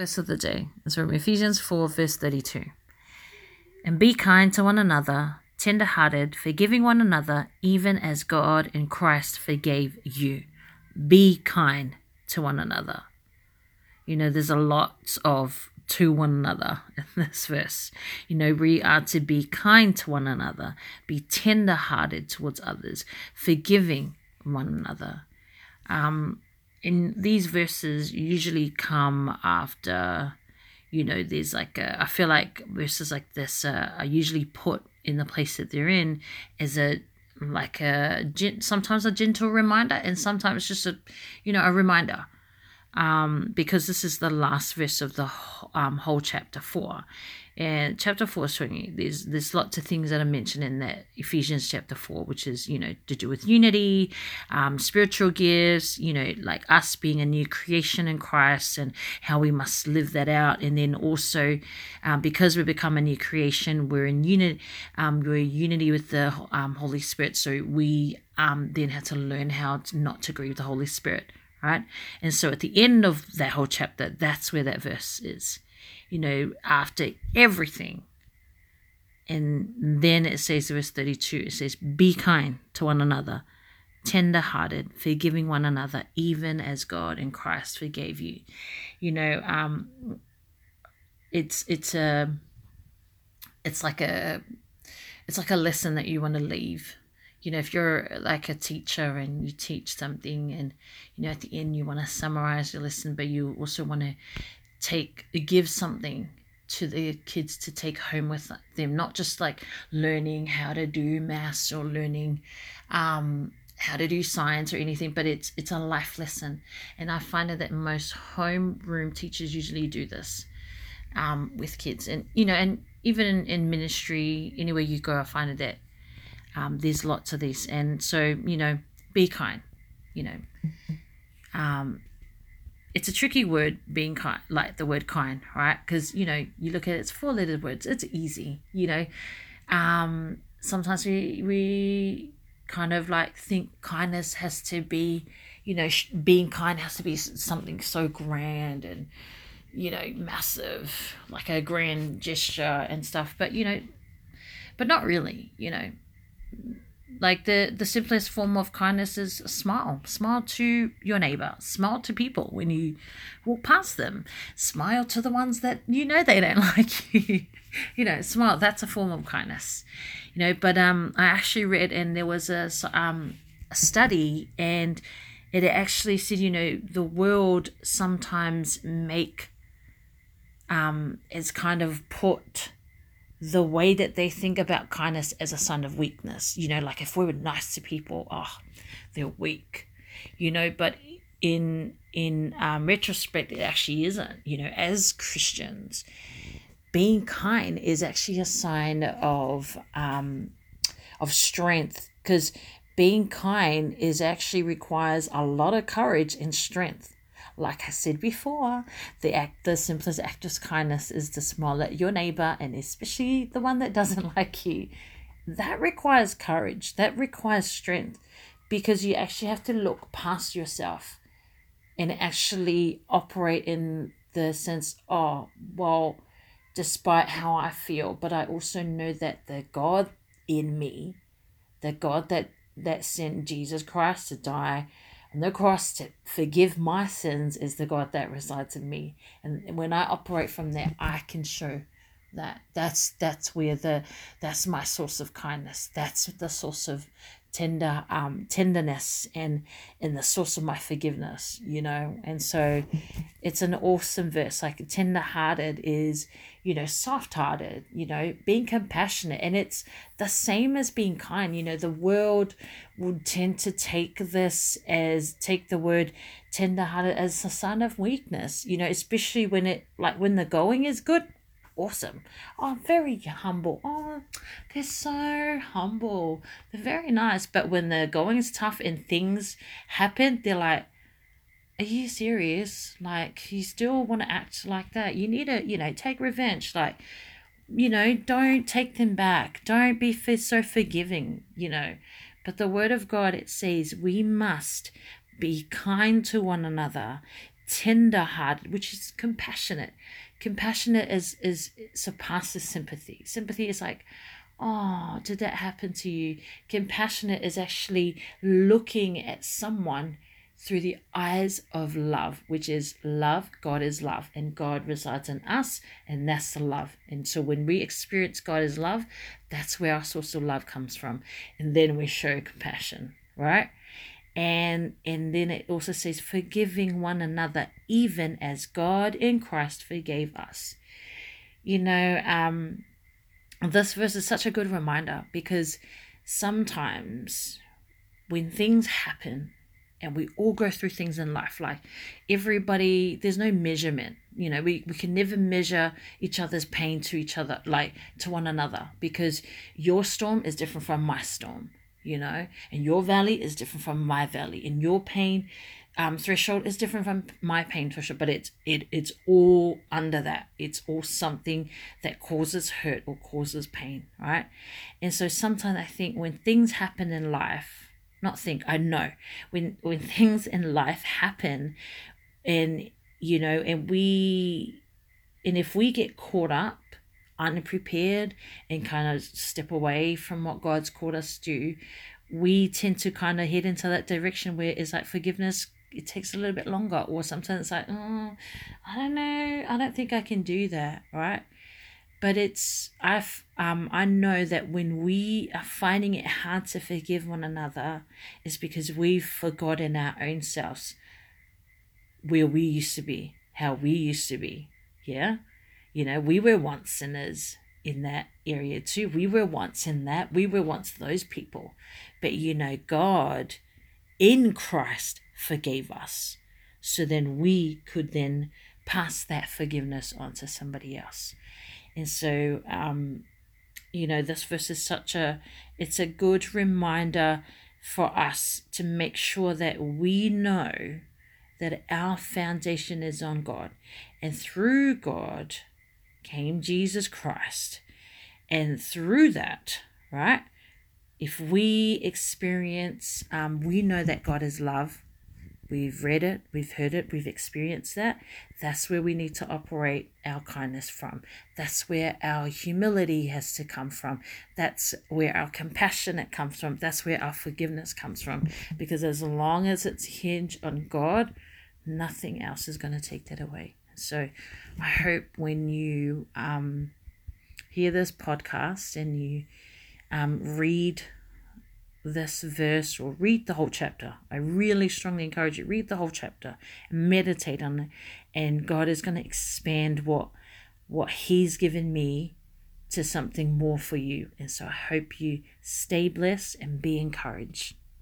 Verse of the day is from Ephesians 4, verse 32. And be kind to one another, tender hearted, forgiving one another, even as God in Christ forgave you. Be kind to one another. You know, there's a lot of to one another in this verse. You know, we are to be kind to one another, be tender hearted towards others, forgiving one another. Um, in these verses usually come after you know there's like a, I feel like verses like this uh, are usually put in the place that they're in as a like a sometimes a gentle reminder and sometimes just a you know a reminder um, because this is the last verse of the um, whole chapter 4 and chapter 4 is 20 there's there's lots of things that are mentioned in that ephesians chapter 4 which is you know to do with unity um, spiritual gifts you know like us being a new creation in christ and how we must live that out. And then also um, because we become a new creation we're in unity um, we're in unity with the um, holy spirit. So we um, then have to learn how to not to grieve the holy spirit right and so at the end of that whole chapter that's where that verse is you know, after everything. And then it says, verse 32, it says, Be kind to one another, tender hearted, forgiving one another, even as God in Christ forgave you. You know, um, it's it's a it's like a it's like a lesson that you want to leave you know if you're like a teacher and you teach something and you know at the end you want to summarize your lesson but you also want to take give something to the kids to take home with them not just like learning how to do maths or learning um, how to do science or anything but it's it's a life lesson. And i find that most homeroom teachers usually do this um, with kids. And you know and even in, in ministry anywhere you go i find that um, there's lots of this. And so you know be kind you know. Um, it's a tricky word being kind like the word kind right? Because you know you look at it, it's four letter words it's easy you know. Um sometimes we we kind of like think kindness has to be you know being kind has to be something so grand and you know massive like a grand gesture and stuff but you know but not really you know like the the simplest form of kindness is smile. Smile to your neighbor. Smile to people when you walk past them. Smile to the ones that you know they don't like you. You know smile that's a form of kindness. You know but um i actually read and there was a um a study and it actually said you know the world sometimes make um is kind of put the way that they think about kindness as a sign of weakness. You know, like if we were nice to people, oh, they're weak. You know, but in in um, retrospect, it actually isn't. You know, as Christians, being kind is actually a sign of um, of strength because being kind is actually requires a lot of courage and strength like I said before, the act, the simplest act of kindness is to smile at your neighbor and especially the one that doesn't like you. That requires courage. That requires strength because you actually have to look past yourself and actually operate in the sense, oh, well, despite how I feel, but I also know that the God in me, the God that that sent Jesus Christ to die and the cross to forgive my sins is the God that resides in me. And when I operate from there, I can show that that's that's where the that's my source of kindness. That's the source of tender um tenderness and in the source of my forgiveness you know? And so it's an awesome verse like tender hearted is you know soft hearted you know being compassionate. And it's the same as being kind you know? The world would tend to take this as take the word tender hearted as a sign of weakness you know? Especially when it like when the going is good awesome. Oh, very humble. Oh, they're so humble. They're very nice. But when the going is tough and things happen, they're like, are you serious? Like, you still want to act like that? You need to, you know, take revenge. Like, you know, don't take them back. Don't be so forgiving, you know. But the word of God, it says we must be kind to one another, tender hearted, which is compassionate. Compassionate is is surpasses sympathy. Sympathy is like, oh, did that happen to you? Compassionate is actually looking at someone through the eyes of love, which is love. God is love, and God resides in us, and that's the love. And so when we experience God as love, that's where our source of love comes from. And then we show compassion, right? And and then it also says forgiving one another, even as God in Christ forgave us. You know, um, this verse is such a good reminder because sometimes when things happen and we all go through things in life like everybody there's no measurement you know we, we can never measure each other's pain to each other like to one another because your storm is different from my storm you know? And your valley is different from my valley. And your pain um, threshold is different from my pain threshold but it's it it's all under that. It's all something that causes hurt or causes pain right? And so sometimes i think when things happen in life not think i know when when things in life happen and you know and we and if we get caught up unprepared and kind of step away from what god's called us to do we tend to kind of head into that direction where it's like forgiveness it takes a little bit longer or sometimes it's like oh i don't know i don't think i can do that right but it's I've um I know that when we are finding it hard to forgive one another it's because we've forgotten our own selves where we used to be, how we used to be. Yeah? You know, we were once sinners in that area too. We were once in that. We were once those people. But you know, God in Christ forgave us. So then we could then pass that forgiveness on to somebody else. And so, um, you know, this verse is such a, it's a good reminder for us to make sure that we know that our foundation is on God. And through God came Jesus Christ. And through that, right, if we experience, um, we know that God is love, We've read it, we've heard it, we've experienced that. That's where we need to operate our kindness from. That's where our humility has to come from. That's where our compassion it comes from. That's where our forgiveness comes from. Because as long as it's hinged on God, nothing else is going to take that away. So I hope when you um, hear this podcast and you um, read this verse or read the whole chapter. I really strongly encourage you read the whole chapter, and meditate on it, and God is going to expand what what He's given me to something more for you. And so I hope you stay blessed and be encouraged.